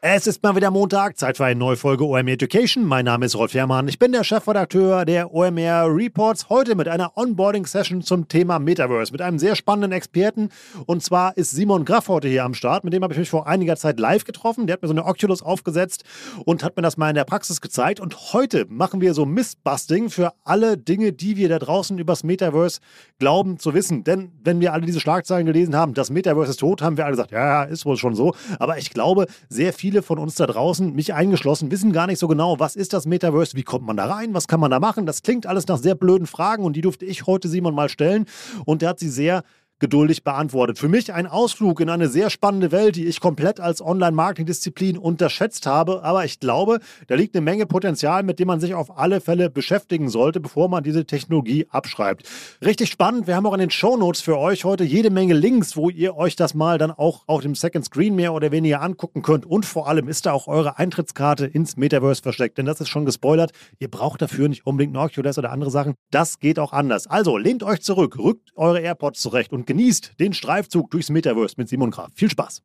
Es ist mal wieder Montag, Zeit für eine neue Folge OMR Education. Mein Name ist Rolf Herrmann, ich bin der Chefredakteur der OMR Reports. Heute mit einer Onboarding-Session zum Thema Metaverse mit einem sehr spannenden Experten. Und zwar ist Simon Graff heute hier am Start. Mit dem habe ich mich vor einiger Zeit live getroffen. Der hat mir so eine Oculus aufgesetzt und hat mir das mal in der Praxis gezeigt. Und heute machen wir so Mistbusting für alle Dinge, die wir da draußen übers Metaverse glauben zu wissen. Denn wenn wir alle diese Schlagzeilen gelesen haben, das Metaverse ist tot, haben wir alle gesagt, ja, ist wohl schon so. Aber ich glaube, sehr viele viele von uns da draußen, mich eingeschlossen, wissen gar nicht so genau, was ist das Metaverse, wie kommt man da rein, was kann man da machen. Das klingt alles nach sehr blöden Fragen und die durfte ich heute Simon mal stellen und der hat sie sehr geduldig beantwortet. Für mich ein Ausflug in eine sehr spannende Welt, die ich komplett als Online-Marketing-Disziplin unterschätzt habe. Aber ich glaube, da liegt eine Menge Potenzial, mit dem man sich auf alle Fälle beschäftigen sollte, bevor man diese Technologie abschreibt. Richtig spannend. Wir haben auch in den Show Notes für euch heute jede Menge Links, wo ihr euch das mal dann auch auf dem Second Screen mehr oder weniger angucken könnt. Und vor allem ist da auch eure Eintrittskarte ins Metaverse versteckt. Denn das ist schon gespoilert. Ihr braucht dafür nicht unbedingt ein oder andere Sachen. Das geht auch anders. Also lehnt euch zurück, rückt eure AirPods zurecht und genießt den Streifzug durchs Metaverse mit Simon Graf. Viel Spaß.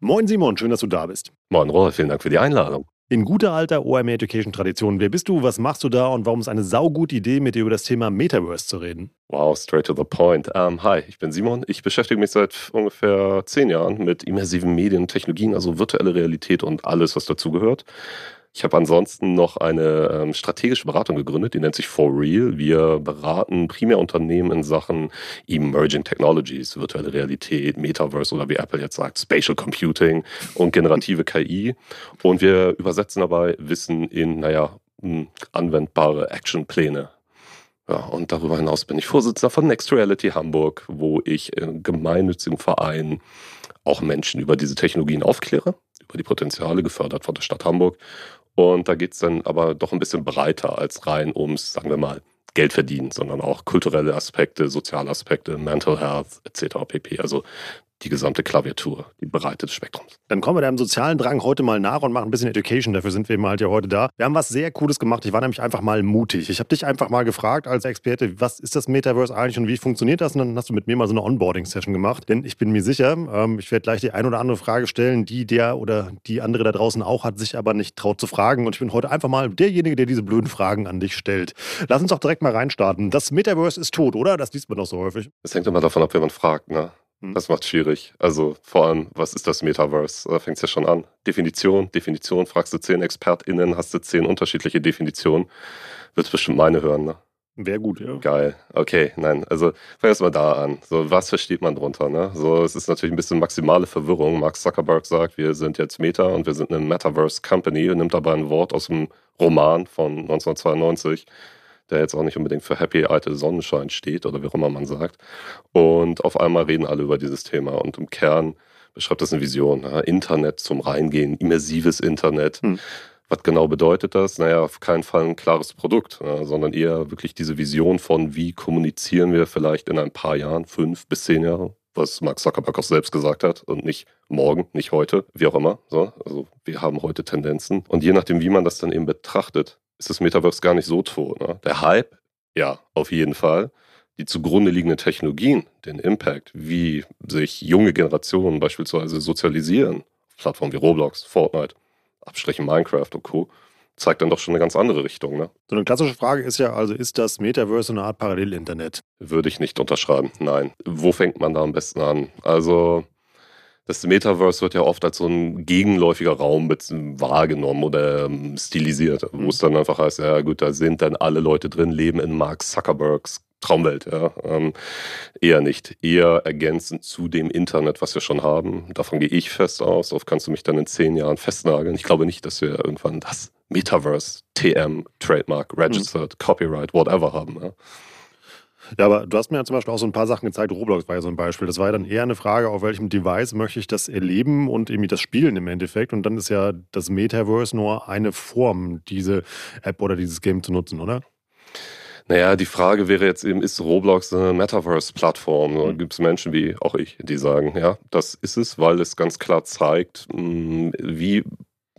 Moin Simon, schön, dass du da bist. Moin Rolf, vielen Dank für die Einladung. In guter alter OMR Education Tradition, wer bist du, was machst du da und warum ist eine saugute Idee, mit dir über das Thema Metaverse zu reden? Wow, straight to the point. Um, ähm, hi, ich bin Simon. Ich beschäftige mich seit ungefähr zehn Jahren mit immersiven Medien, Technologien, also virtuelle Realität und alles, was dazugehört. Ich habe ansonsten noch eine ähm, strategische Beratung gegründet, die nennt sich For Real. Wir beraten primär Unternehmen in Sachen Emerging Technologies, virtuelle Realität, Metaverse oder wie Apple jetzt sagt, Spatial Computing und generative KI. Und wir übersetzen dabei Wissen in, naja, anwendbare Actionpläne. Ja, und darüber hinaus bin ich Vorsitzender von Next Reality Hamburg, wo ich in gemeinnützigen Vereinen auch Menschen über diese Technologien aufkläre, über die Potenziale, gefördert von der Stadt Hamburg und da geht es dann aber doch ein bisschen breiter als rein ums, sagen wir mal, Geld verdienen, sondern auch kulturelle Aspekte, soziale Aspekte, Mental Health etc. pp. Also die gesamte Klaviatur, die Breite des Spektrums. Dann kommen wir deinem sozialen Drang heute mal nach und machen ein bisschen Education. Dafür sind wir eben halt ja heute da. Wir haben was sehr Cooles gemacht. Ich war nämlich einfach mal mutig. Ich habe dich einfach mal gefragt als Experte, was ist das Metaverse eigentlich und wie funktioniert das? Und dann hast du mit mir mal so eine Onboarding-Session gemacht. Denn ich bin mir sicher, ähm, ich werde gleich die ein oder andere Frage stellen, die der oder die andere da draußen auch hat, sich aber nicht traut zu fragen. Und ich bin heute einfach mal derjenige, der diese blöden Fragen an dich stellt. Lass uns doch direkt mal reinstarten. Das Metaverse ist tot, oder? Das liest man doch so häufig. Es hängt immer davon ab, wer man fragt, ne? Hm. Das macht schwierig. Also vor allem, was ist das Metaverse? Da fängt es ja schon an. Definition, Definition, fragst du zehn ExpertInnen, hast du zehn unterschiedliche Definitionen. Wird bestimmt meine hören, ne? Wäre gut, ja. Geil. Okay, nein. Also fangen wir erstmal da an. So, was versteht man drunter? Ne? So, es ist natürlich ein bisschen maximale Verwirrung. Mark Zuckerberg sagt, wir sind jetzt Meta und wir sind eine Metaverse Company und nimmt dabei ein Wort aus dem Roman von 1992 der jetzt auch nicht unbedingt für Happy alte Sonnenschein steht oder wie auch immer man sagt. Und auf einmal reden alle über dieses Thema und im Kern beschreibt das eine Vision. Ja? Internet zum Reingehen, immersives Internet. Hm. Was genau bedeutet das? Naja, auf keinen Fall ein klares Produkt, ja, sondern eher wirklich diese Vision von, wie kommunizieren wir vielleicht in ein paar Jahren, fünf bis zehn Jahre, was Mark Zuckerberg auch selbst gesagt hat und nicht morgen, nicht heute, wie auch immer. So, also wir haben heute Tendenzen. Und je nachdem, wie man das dann eben betrachtet, ist das Metaverse gar nicht so tot. Ne? Der Hype, ja, auf jeden Fall. Die zugrunde liegenden Technologien, den Impact, wie sich junge Generationen beispielsweise sozialisieren, Plattformen wie Roblox, Fortnite, Abstrichen Minecraft und Co., zeigt dann doch schon eine ganz andere Richtung. Ne? So eine klassische Frage ist ja also, ist das Metaverse eine Art Parallelinternet? Würde ich nicht unterschreiben, nein. Wo fängt man da am besten an? Also das Metaverse wird ja oft als so ein gegenläufiger Raum wahrgenommen oder ähm, stilisiert, wo mhm. es dann einfach heißt, ja gut, da sind dann alle Leute drin, leben in Mark Zuckerbergs Traumwelt, ja. Ähm, eher nicht. Eher ergänzend zu dem Internet, was wir schon haben. Davon gehe ich fest aus. Darauf kannst du mich dann in zehn Jahren festnageln. Ich glaube nicht, dass wir irgendwann das Metaverse, TM, Trademark, Registered, mhm. Copyright, whatever haben. Ja. Ja, aber du hast mir ja zum Beispiel auch so ein paar Sachen gezeigt. Roblox war ja so ein Beispiel. Das war ja dann eher eine Frage, auf welchem Device möchte ich das erleben und irgendwie das Spielen im Endeffekt. Und dann ist ja das Metaverse nur eine Form, diese App oder dieses Game zu nutzen, oder? Naja, die Frage wäre jetzt eben, ist Roblox eine Metaverse-Plattform? Da mhm. gibt es Menschen wie auch ich, die sagen, ja, das ist es, weil es ganz klar zeigt, mm, wie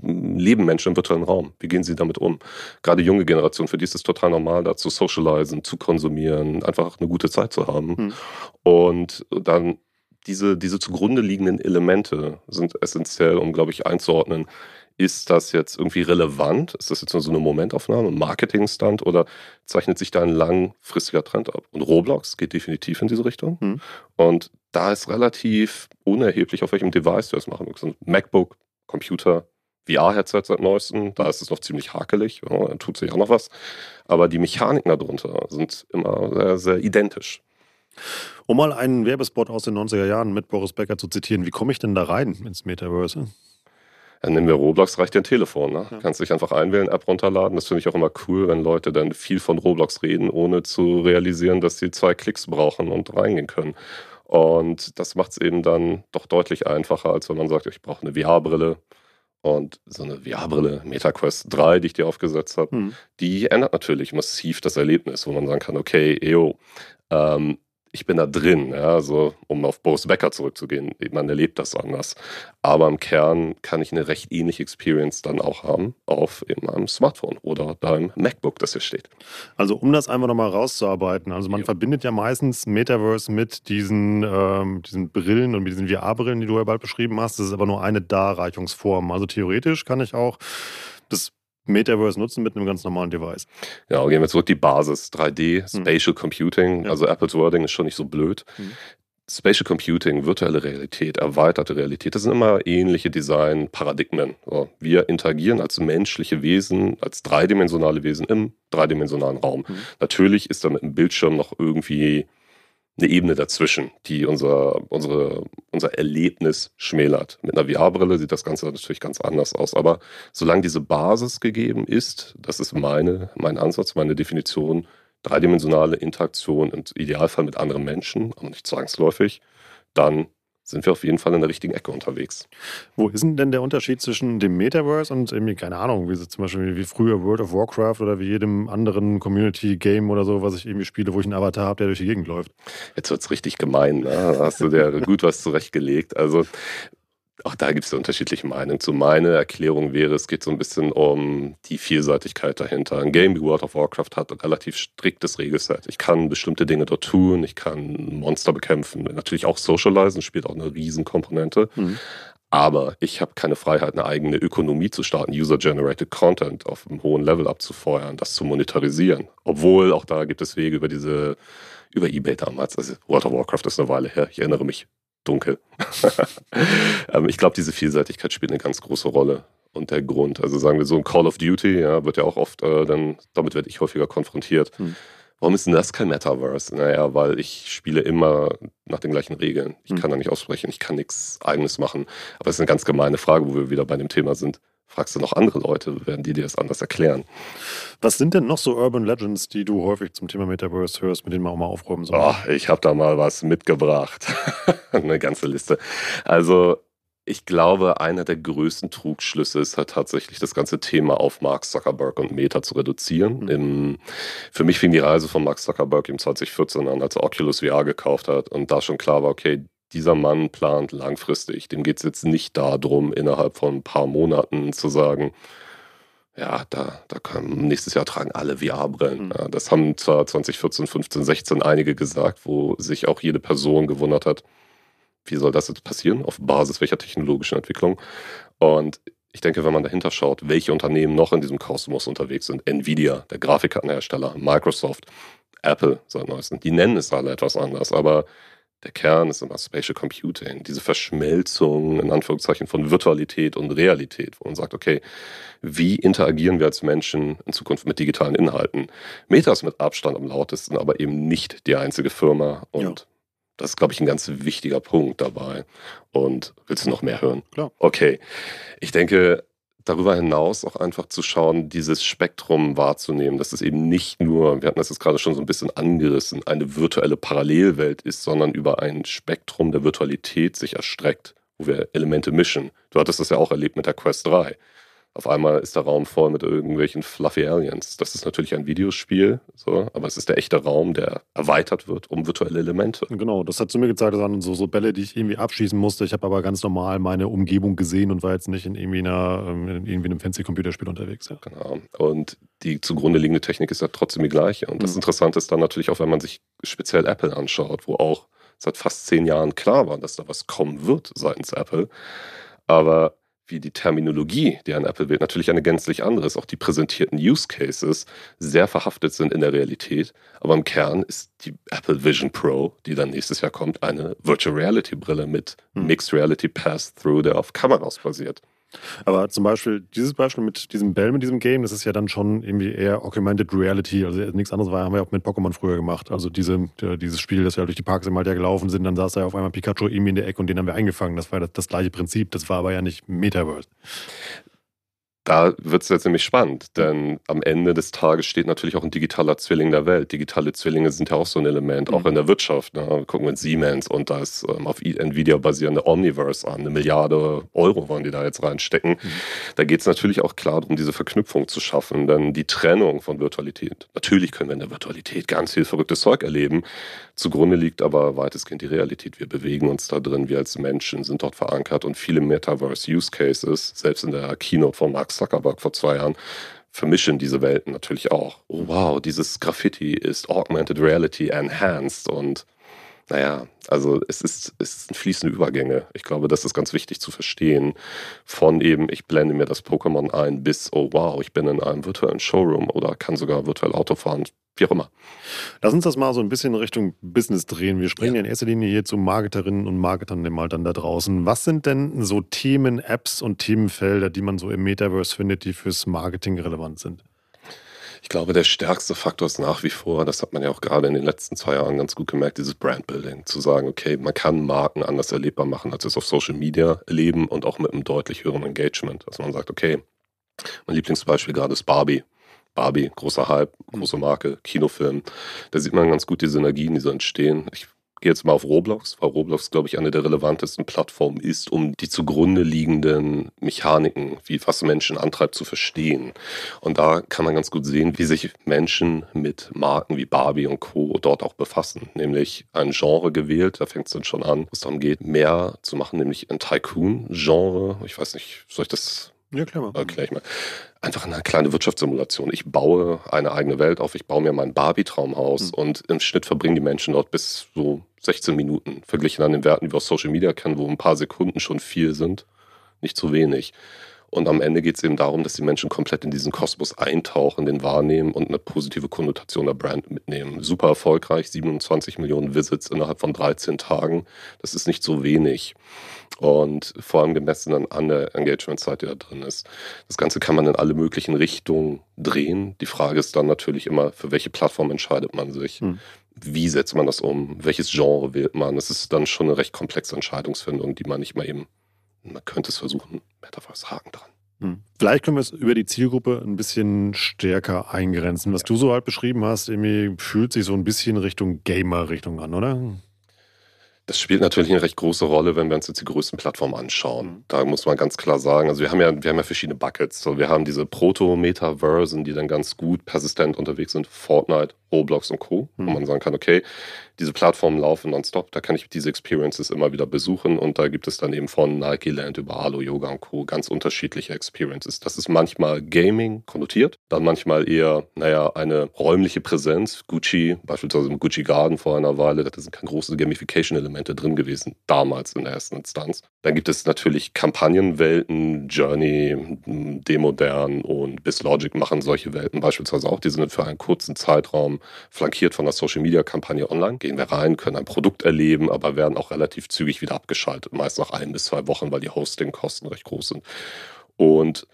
leben Menschen im virtuellen Raum? Wie gehen sie damit um? Gerade junge Generation, für die ist es total normal, da zu socialisen, zu konsumieren, einfach eine gute Zeit zu haben. Mhm. Und dann diese, diese zugrunde liegenden Elemente sind essentiell, um, glaube ich, einzuordnen, ist das jetzt irgendwie relevant? Ist das jetzt nur so eine Momentaufnahme, ein Marketingstand oder zeichnet sich da ein langfristiger Trend ab? Und Roblox geht definitiv in diese Richtung. Mhm. Und da ist relativ unerheblich, auf welchem Device du das machen willst. MacBook, Computer, VR-Headset seit neuestem, da ist es noch ziemlich hakelig, ja, da tut sich auch noch was. Aber die Mechaniken darunter sind immer sehr, sehr identisch. Um mal einen Werbespot aus den 90er Jahren mit Boris Becker zu zitieren, wie komme ich denn da rein ins Metaverse? Dann nehmen wir Roblox, reicht dir ein Telefon. Ne? Ja. Kannst dich einfach einwählen, App runterladen. Das finde ich auch immer cool, wenn Leute dann viel von Roblox reden, ohne zu realisieren, dass sie zwei Klicks brauchen und reingehen können. Und das macht es eben dann doch deutlich einfacher, als wenn man sagt, ich brauche eine VR-Brille. Und so eine VR-Brille, MetaQuest 3, die ich dir aufgesetzt habe, mhm. die ändert natürlich massiv das Erlebnis, wo man sagen kann, okay, yo, ähm, ich bin da drin, ja, so, um auf Boris Becker zurückzugehen. Man erlebt das anders. Aber im Kern kann ich eine recht ähnliche Experience dann auch haben auf in meinem Smartphone oder deinem MacBook, das hier steht. Also um das einfach nochmal rauszuarbeiten, also man ja. verbindet ja meistens Metaverse mit diesen, ähm, diesen Brillen und mit diesen VR-Brillen, die du ja bald beschrieben hast. Das ist aber nur eine Darreichungsform. Also theoretisch kann ich auch das Metaverse nutzen mit einem ganz normalen Device. Ja, gehen wir zurück, die Basis, 3D, hm. Spatial mhm. Computing, ja. also Apples Wording ist schon nicht so blöd. Mhm. Spatial Computing, virtuelle Realität, erweiterte Realität, das sind immer ähnliche Design-Paradigmen. Wir interagieren als menschliche Wesen, als dreidimensionale Wesen im dreidimensionalen Raum. Mhm. Natürlich ist da mit dem Bildschirm noch irgendwie eine Ebene dazwischen, die unser, unsere, unser Erlebnis schmälert. Mit einer VR-Brille sieht das Ganze natürlich ganz anders aus. Aber solange diese Basis gegeben ist, das ist meine, mein Ansatz, meine Definition, dreidimensionale Interaktion im Idealfall mit anderen Menschen, aber nicht zwangsläufig, dann sind wir auf jeden Fall in der richtigen Ecke unterwegs. Wo ist denn der Unterschied zwischen dem Metaverse und irgendwie, keine Ahnung, wie zum Beispiel wie früher World of Warcraft oder wie jedem anderen Community-Game oder so, was ich irgendwie spiele, wo ich einen Avatar habe, der durch die Gegend läuft? Jetzt wird es richtig gemein, ne? Da hast du dir gut was zurechtgelegt. Also auch da gibt es unterschiedliche Meinungen. Zu meiner Erklärung wäre, es geht so ein bisschen um die Vielseitigkeit dahinter. Ein Game wie World of Warcraft hat ein relativ striktes Regelset. Ich kann bestimmte Dinge dort tun, ich kann Monster bekämpfen, natürlich auch socialisen, spielt auch eine Riesenkomponente. Mhm. Aber ich habe keine Freiheit, eine eigene Ökonomie zu starten, User-Generated Content auf einem hohen Level abzufeuern, das zu monetarisieren. Obwohl auch da gibt es Wege über diese, über Ebay damals. Also World of Warcraft ist eine Weile her. Ich erinnere mich dunkel. ähm, ich glaube, diese Vielseitigkeit spielt eine ganz große Rolle. Und der Grund, also sagen wir so ein Call of Duty, ja, wird ja auch oft, äh, dann, damit werde ich häufiger konfrontiert. Hm. Warum ist denn das kein Metaverse? Naja, weil ich spiele immer nach den gleichen Regeln. Ich hm. kann da nicht aussprechen, ich kann nichts eigenes machen. Aber es ist eine ganz gemeine Frage, wo wir wieder bei dem Thema sind. Fragst du noch andere Leute, werden die dir das anders erklären. Was sind denn noch so Urban Legends, die du häufig zum Thema Metaverse hörst, mit denen man auch mal aufräumen soll? Oh, ich habe da mal was mitgebracht. Eine ganze Liste. Also ich glaube, einer der größten Trugschlüsse ist halt tatsächlich das ganze Thema auf Mark Zuckerberg und Meta zu reduzieren. Mhm. Im, für mich fing die Reise von Mark Zuckerberg im 2014 an, als er Oculus VR gekauft hat und da schon klar war, okay, dieser Mann plant langfristig. Dem geht es jetzt nicht darum, innerhalb von ein paar Monaten zu sagen, ja, da, da kann, nächstes Jahr tragen alle VR-Brillen. Mhm. Ja, das haben zwar 2014, 15, 16 einige gesagt, wo sich auch jede Person gewundert hat, wie soll das jetzt passieren, auf Basis welcher technologischen Entwicklung. Und ich denke, wenn man dahinter schaut, welche Unternehmen noch in diesem Kosmos unterwegs sind, Nvidia, der Grafikkartenhersteller, Microsoft, Apple seit neuestem, die nennen es alle etwas anders, aber der Kern ist immer Spatial Computing, diese Verschmelzung in Anführungszeichen von Virtualität und Realität, wo man sagt, okay, wie interagieren wir als Menschen in Zukunft mit digitalen Inhalten? Meta ist mit Abstand am lautesten, aber eben nicht die einzige Firma und ja. das ist, glaube ich, ein ganz wichtiger Punkt dabei. Und willst du noch mehr hören? Klar. Okay. Ich denke, darüber hinaus auch einfach zu schauen, dieses Spektrum wahrzunehmen, dass es eben nicht nur, wir hatten das jetzt gerade schon so ein bisschen angerissen, eine virtuelle Parallelwelt ist, sondern über ein Spektrum der Virtualität sich erstreckt, wo wir Elemente mischen. Du hattest das ja auch erlebt mit der Quest 3. Auf einmal ist der Raum voll mit irgendwelchen fluffy Aliens. Das ist natürlich ein Videospiel, so, aber es ist der echte Raum, der erweitert wird um virtuelle Elemente. Genau, das hat zu mir gezeigt, das waren so, so Bälle, die ich irgendwie abschießen musste. Ich habe aber ganz normal meine Umgebung gesehen und war jetzt nicht in irgendwie, einer, ähm, in irgendwie einem fancy Computerspiel unterwegs. Ja. Genau. Und die zugrunde liegende Technik ist ja trotzdem die gleiche. Und das mhm. Interessante ist dann natürlich auch, wenn man sich speziell Apple anschaut, wo auch seit fast zehn Jahren klar war, dass da was kommen wird seitens Apple. Aber wie die Terminologie, die an Apple wählt, natürlich eine gänzlich andere ist. Auch die präsentierten Use Cases sehr verhaftet sind in der Realität. Aber im Kern ist die Apple Vision Pro, die dann nächstes Jahr kommt, eine Virtual Reality Brille mit hm. Mixed Reality Pass-Through, der auf Kameras basiert. Aber zum Beispiel, dieses Beispiel mit diesem Bell, mit diesem Game, das ist ja dann schon irgendwie eher Augmented Reality. Also nichts anderes war, haben wir auch mit Pokémon früher gemacht. Also diese, dieses Spiel, das wir durch die Parks immer halt ja gelaufen sind, dann saß da auf einmal Pikachu irgendwie in der Ecke und den haben wir eingefangen. Das war das, das gleiche Prinzip. Das war aber ja nicht Metaverse da wird es jetzt nämlich spannend, denn am Ende des Tages steht natürlich auch ein digitaler Zwilling der Welt. Digitale Zwillinge sind ja auch so ein Element, auch mhm. in der Wirtschaft. Ne? Gucken wir uns Siemens und das ähm, auf Nvidia basierende Omniverse an. Eine Milliarde Euro wollen die da jetzt reinstecken. Mhm. Da geht es natürlich auch klar darum, diese Verknüpfung zu schaffen, denn die Trennung von Virtualität. Natürlich können wir in der Virtualität ganz viel verrücktes Zeug erleben. Zugrunde liegt aber weitestgehend die Realität. Wir bewegen uns da drin, wir als Menschen sind dort verankert und viele Metaverse-Use-Cases, selbst in der Keynote von Max Zuckerberg vor zwei Jahren, vermischen diese Welten natürlich auch. Oh wow, dieses Graffiti ist Augmented Reality enhanced und naja, also es ist, es sind fließende Übergänge. Ich glaube, das ist ganz wichtig zu verstehen. Von eben, ich blende mir das Pokémon ein, bis, oh wow, ich bin in einem virtuellen Showroom oder kann sogar virtuell Auto fahren wie auch immer. Lass uns das mal so ein bisschen Richtung Business drehen. Wir sprechen ja. in erster Linie hier zu Marketerinnen und Marketern mal dann da draußen. Was sind denn so Themen, Apps und Themenfelder, die man so im Metaverse findet, die fürs Marketing relevant sind? Ich glaube, der stärkste Faktor ist nach wie vor, das hat man ja auch gerade in den letzten zwei Jahren ganz gut gemerkt, dieses Brandbuilding. Zu sagen, okay, man kann Marken anders erlebbar machen, als es auf Social Media erleben und auch mit einem deutlich höheren Engagement. Dass man sagt, okay, mein Lieblingsbeispiel gerade ist Barbie. Barbie, großer Hype, große Marke, Kinofilm. Da sieht man ganz gut die Synergien, die so entstehen. Ich gehe jetzt mal auf Roblox, weil Roblox, glaube ich, eine der relevantesten Plattformen ist, um die zugrunde liegenden Mechaniken, wie was Menschen antreibt, zu verstehen. Und da kann man ganz gut sehen, wie sich Menschen mit Marken wie Barbie und Co. dort auch befassen. Nämlich ein Genre gewählt, da fängt es dann schon an, wo es darum geht, mehr zu machen, nämlich ein Tycoon-Genre. Ich weiß nicht, soll ich das ja, klar. Mal. Erklär ich mal. Einfach eine kleine Wirtschaftssimulation. Ich baue eine eigene Welt auf. Ich baue mir mein Barbie-Traumhaus mhm. und im Schnitt verbringen die Menschen dort bis so 16 Minuten. Verglichen an den Werten, die wir aus Social Media kennen, wo ein paar Sekunden schon viel sind. Nicht zu wenig. Und am Ende geht es eben darum, dass die Menschen komplett in diesen Kosmos eintauchen, den wahrnehmen und eine positive Konnotation der Brand mitnehmen. Super erfolgreich, 27 Millionen Visits innerhalb von 13 Tagen. Das ist nicht so wenig. Und vor allem gemessen an der Engagement-Zeit, die da drin ist. Das Ganze kann man in alle möglichen Richtungen drehen. Die Frage ist dann natürlich immer, für welche Plattform entscheidet man sich? Hm. Wie setzt man das um? Welches Genre wählt man? Das ist dann schon eine recht komplexe Entscheidungsfindung, die man nicht mal eben man könnte es versuchen, Metaverse Haken dran. Hm. Vielleicht können wir es über die Zielgruppe ein bisschen stärker eingrenzen. Was ja. du so halt beschrieben hast, irgendwie fühlt sich so ein bisschen Richtung Gamer-Richtung an, oder? Das spielt natürlich eine recht große Rolle, wenn wir uns jetzt die größten Plattformen anschauen. Mhm. Da muss man ganz klar sagen, also wir haben ja, wir haben ja verschiedene Buckets. So, wir haben diese Proto-Metaversen, die dann ganz gut persistent unterwegs sind. Fortnite, Roblox und Co. Wo man sagen kann, okay, diese Plattformen laufen nonstop, da kann ich diese Experiences immer wieder besuchen und da gibt es dann eben von Nike Land über Halo Yoga und Co. ganz unterschiedliche Experiences. Das ist manchmal Gaming konnotiert, dann manchmal eher, naja, eine räumliche Präsenz. Gucci, beispielsweise im Gucci Garden vor einer Weile, da sind keine großen Gamification-Elemente drin gewesen, damals in der ersten Instanz. Dann gibt es natürlich Kampagnenwelten, Journey, Demodern und BizLogic machen solche Welten beispielsweise auch. Die sind für einen kurzen Zeitraum flankiert von der Social-Media-Kampagne online gehen wir rein, können ein Produkt erleben, aber werden auch relativ zügig wieder abgeschaltet. Meist nach ein bis zwei Wochen, weil die Hosting-Kosten recht groß sind. Und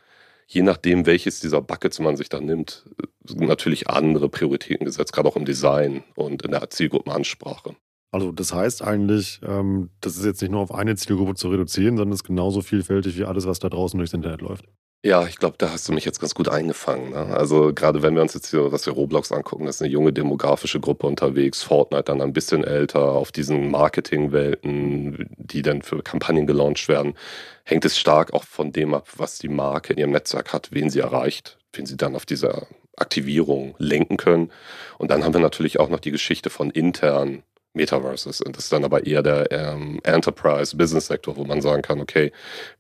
je nachdem, welches dieser Buckets man sich dann nimmt, sind natürlich andere Prioritäten gesetzt, gerade auch im Design und in der Zielgruppenansprache. Also das heißt eigentlich, ähm, das ist jetzt nicht nur auf eine Zielgruppe zu reduzieren, sondern es ist genauso vielfältig wie alles, was da draußen durchs Internet läuft. Ja, ich glaube, da hast du mich jetzt ganz gut eingefangen. Ne? Also gerade wenn wir uns jetzt hier, was wir Roblox angucken, das ist eine junge demografische Gruppe unterwegs, Fortnite dann ein bisschen älter, auf diesen Marketingwelten, die dann für Kampagnen gelauncht werden, hängt es stark auch von dem ab, was die Marke in ihrem Netzwerk hat, wen sie erreicht, wen sie dann auf dieser Aktivierung lenken können. Und dann haben wir natürlich auch noch die Geschichte von intern Metaverses. Und das ist dann aber eher der ähm, Enterprise-Business-Sektor, wo man sagen kann, okay,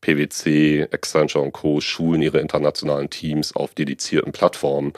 PwC, Accenture und Co. schulen ihre internationalen Teams auf dedizierten Plattformen.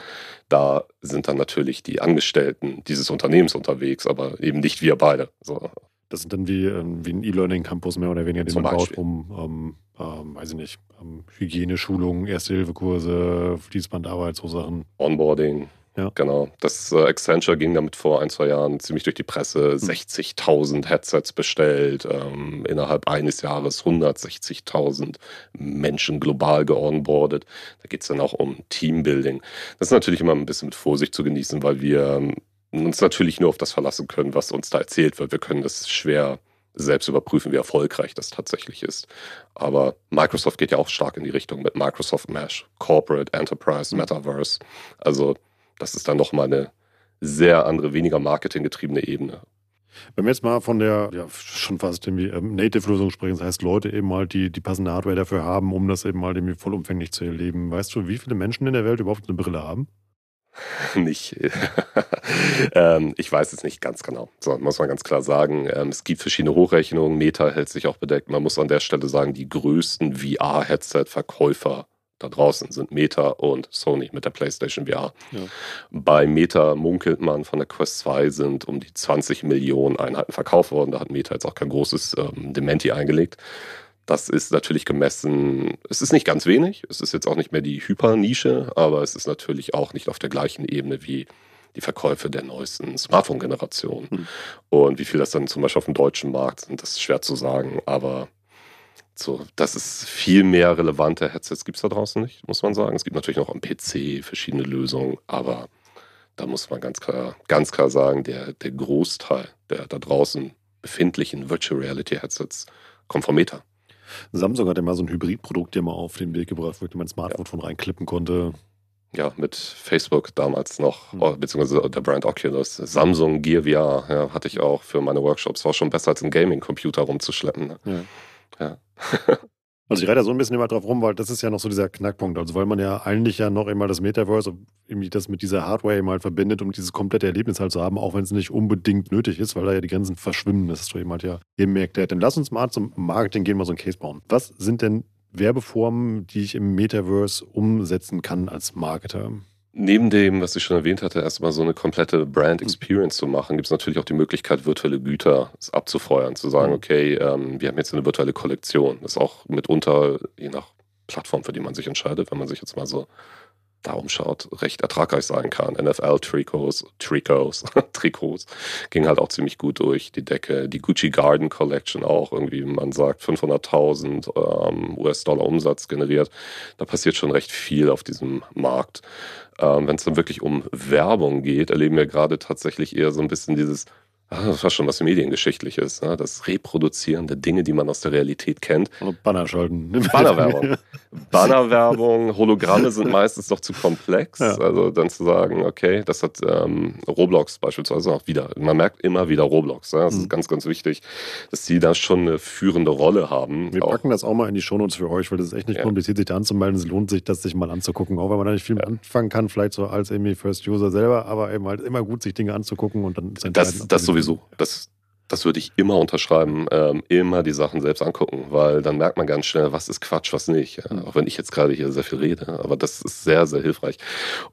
Da sind dann natürlich die Angestellten dieses Unternehmens unterwegs, aber eben nicht wir beide. So. Das sind dann wie, ähm, wie ein E-Learning-Campus mehr oder weniger, den Zum man Beispiel. baut, um, ähm, ähm, weiß ich nicht, ähm, Hygieneschulungen, Erste-Hilfe-Kurse, Fließbandarbeit, so Sachen. Onboarding. Ja. Genau. Das äh, Accenture ging damit vor ein, zwei Jahren ziemlich durch die Presse. 60.000 hm. Headsets bestellt, ähm, innerhalb eines Jahres 160.000 Menschen global geonboardet. Da geht es dann auch um Teambuilding. Das ist natürlich immer ein bisschen mit Vorsicht zu genießen, weil wir ähm, uns natürlich nur auf das verlassen können, was uns da erzählt wird. Wir können das schwer selbst überprüfen, wie erfolgreich das tatsächlich ist. Aber Microsoft geht ja auch stark in die Richtung mit Microsoft Mesh, Corporate, Enterprise, hm. Metaverse. Also das ist dann nochmal eine sehr andere, weniger marketinggetriebene Ebene. Wenn wir jetzt mal von der ja, schon fast irgendwie ähm, Native-Lösung sprechen, das heißt Leute eben mal, die die passende Hardware dafür haben, um das eben mal irgendwie vollumfänglich zu erleben. Weißt du, wie viele Menschen in der Welt überhaupt eine Brille haben? Nicht. ähm, ich weiß es nicht ganz genau. So, muss man ganz klar sagen. Ähm, es gibt verschiedene Hochrechnungen. Meta hält sich auch bedeckt. Man muss an der Stelle sagen, die größten VR-Headset-Verkäufer da draußen sind Meta und Sony mit der PlayStation VR. Ja. Bei Meta munkelt man, von der Quest 2 sind um die 20 Millionen Einheiten verkauft worden. Da hat Meta jetzt auch kein großes ähm, Dementi eingelegt. Das ist natürlich gemessen, es ist nicht ganz wenig, es ist jetzt auch nicht mehr die Hypernische, aber es ist natürlich auch nicht auf der gleichen Ebene wie die Verkäufe der neuesten Smartphone-Generation. Hm. Und wie viel das dann zum Beispiel auf dem deutschen Markt sind, das ist schwer zu sagen, aber so, dass es viel mehr relevante Headsets gibt es da draußen nicht, muss man sagen. Es gibt natürlich noch am PC verschiedene Lösungen, aber da muss man ganz klar, ganz klar sagen, der, der Großteil der da draußen befindlichen Virtual Reality Headsets kommt vom Meta. Samsung hat ja mal so ein Hybridprodukt ja mal auf den Weg gebracht, wo ich mein Smartphone ja. von reinklippen konnte. Ja, mit Facebook damals noch, mhm. beziehungsweise der Brand Oculus. Samsung Gear VR ja, hatte ich auch für meine Workshops. War schon besser als ein Gaming-Computer rumzuschleppen. Ne? Ja. Ja. also ich reite da so ein bisschen immer drauf rum, weil das ist ja noch so dieser Knackpunkt. Also weil man ja eigentlich ja noch einmal das Metaverse, irgendwie das mit dieser Hardware eben halt verbindet, um dieses komplette Erlebnis halt zu haben, auch wenn es nicht unbedingt nötig ist, weil da ja die Grenzen verschwimmen. Das ist so jemand ja eben merkt. Dann lass uns mal zum Marketing gehen, mal so ein Case bauen. Was sind denn Werbeformen, die ich im Metaverse umsetzen kann als Marketer? Neben dem, was ich schon erwähnt hatte, erstmal so eine komplette Brand mhm. Experience zu machen, gibt es natürlich auch die Möglichkeit, virtuelle Güter abzufeuern, zu sagen, mhm. okay, ähm, wir haben jetzt eine virtuelle Kollektion. Das ist auch mitunter, je nach Plattform, für die man sich entscheidet, wenn man sich jetzt mal so da umschaut, recht ertragreich sein kann. NFL-Trikots, Trikots, Trikots ging halt auch ziemlich gut durch die Decke. Die Gucci Garden Collection auch irgendwie, man sagt, 500.000 ähm, US-Dollar Umsatz generiert. Da passiert schon recht viel auf diesem Markt. Ähm, Wenn es dann wirklich um Werbung geht, erleben wir gerade tatsächlich eher so ein bisschen dieses Ah, das war schon was Mediengeschichtliches. Ne? Das Reproduzieren der Dinge, die man aus der Realität kennt. Und Banner schalten. Bannerwerbung. Bannerwerbung, Hologramme sind meistens doch zu komplex. Ja. Also dann zu sagen, okay, das hat ähm, Roblox beispielsweise auch wieder. Man merkt immer wieder Roblox. Ne? Das mhm. ist ganz, ganz wichtig, dass die da schon eine führende Rolle haben. Wir auch. packen das auch mal in die Shownotes für euch, weil das ist echt nicht ja. kompliziert, sich da anzumelden. Es lohnt sich, das sich mal anzugucken. Auch wenn man da nicht viel ja. anfangen kann, vielleicht so als irgendwie First User selber, aber eben halt immer gut, sich Dinge anzugucken und dann das, das sowieso. Das, das würde ich immer unterschreiben, ähm, immer die Sachen selbst angucken, weil dann merkt man ganz schnell, was ist Quatsch, was nicht. Ja? Auch wenn ich jetzt gerade hier sehr viel rede, aber das ist sehr, sehr hilfreich.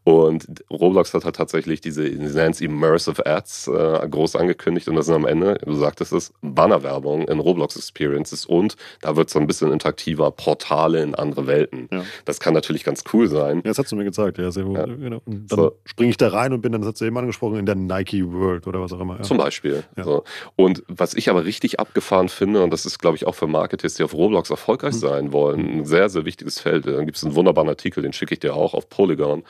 Und Roblox hat halt tatsächlich diese, sie nennen es Immersive Ads, äh, groß angekündigt und das sind am Ende, du sagtest es, Bannerwerbung in Roblox Experiences und da wird es so ein bisschen interaktiver, Portale in andere Welten. Ja. Das kann natürlich ganz cool sein. Ja, das hast du mir gezeigt, ja, sehr gut. Ja. Genau. Dann so. springe ich da rein und bin dann, das hat du eben angesprochen, in der Nike World oder was auch immer. Zum Beispiel. So. Und was ich aber richtig abgefahren finde, und das ist, glaube ich, auch für Marketers, die auf Roblox erfolgreich mhm. sein wollen, ein sehr, sehr wichtiges Feld. Dann gibt es einen wunderbaren Artikel, den schicke ich dir auch auf Polygon.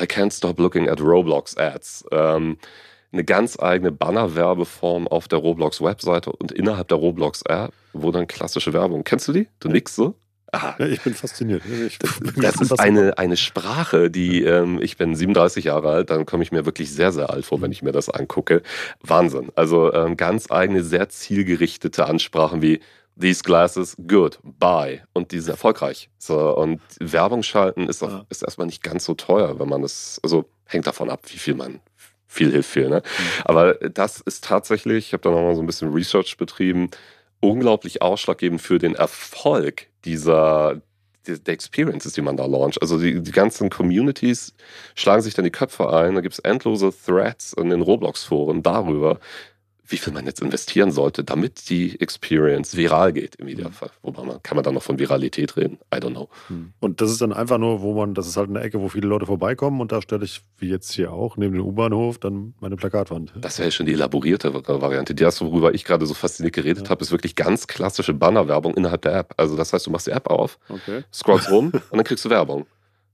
I can't stop looking at Roblox Ads. Ähm, eine ganz eigene Banner-Werbeform auf der Roblox-Webseite und innerhalb der Roblox-App, wo dann klassische Werbung. Kennst du die? Du nix so? Ah, ja, ich bin fasziniert. Ich das, das ist eine, eine Sprache, die, ähm, ich bin 37 Jahre alt, dann komme ich mir wirklich sehr, sehr alt vor, wenn ich mir das angucke. Wahnsinn. Also ähm, ganz eigene, sehr zielgerichtete Ansprachen wie These glasses, good, buy. Und die sind erfolgreich. So, und Werbung schalten ist, auch, ja. ist erstmal nicht ganz so teuer, wenn man das, also hängt davon ab, wie viel man viel hilft viel. Ne? Mhm. Aber das ist tatsächlich, ich habe da nochmal so ein bisschen Research betrieben, unglaublich ausschlaggebend für den Erfolg dieser der Experiences, die man da launcht. Also die, die ganzen Communities schlagen sich dann die Köpfe ein. Da gibt es endlose Threads in den Roblox-Foren darüber, wie viel man jetzt investieren sollte, damit die Experience viral geht im Idealfall. Wobei man, kann man dann noch von Viralität reden? I don't know. Hm. Und das ist dann einfach nur, wo man, das ist halt eine Ecke, wo viele Leute vorbeikommen und da stelle ich, wie jetzt hier auch, neben dem U-Bahnhof, dann meine Plakatwand. Das wäre schon die elaborierte Variante. Das, worüber ich gerade so fasziniert geredet ja. habe, ist wirklich ganz klassische Bannerwerbung innerhalb der App. Also das heißt, du machst die App auf, okay. scrollst rum und dann kriegst du Werbung.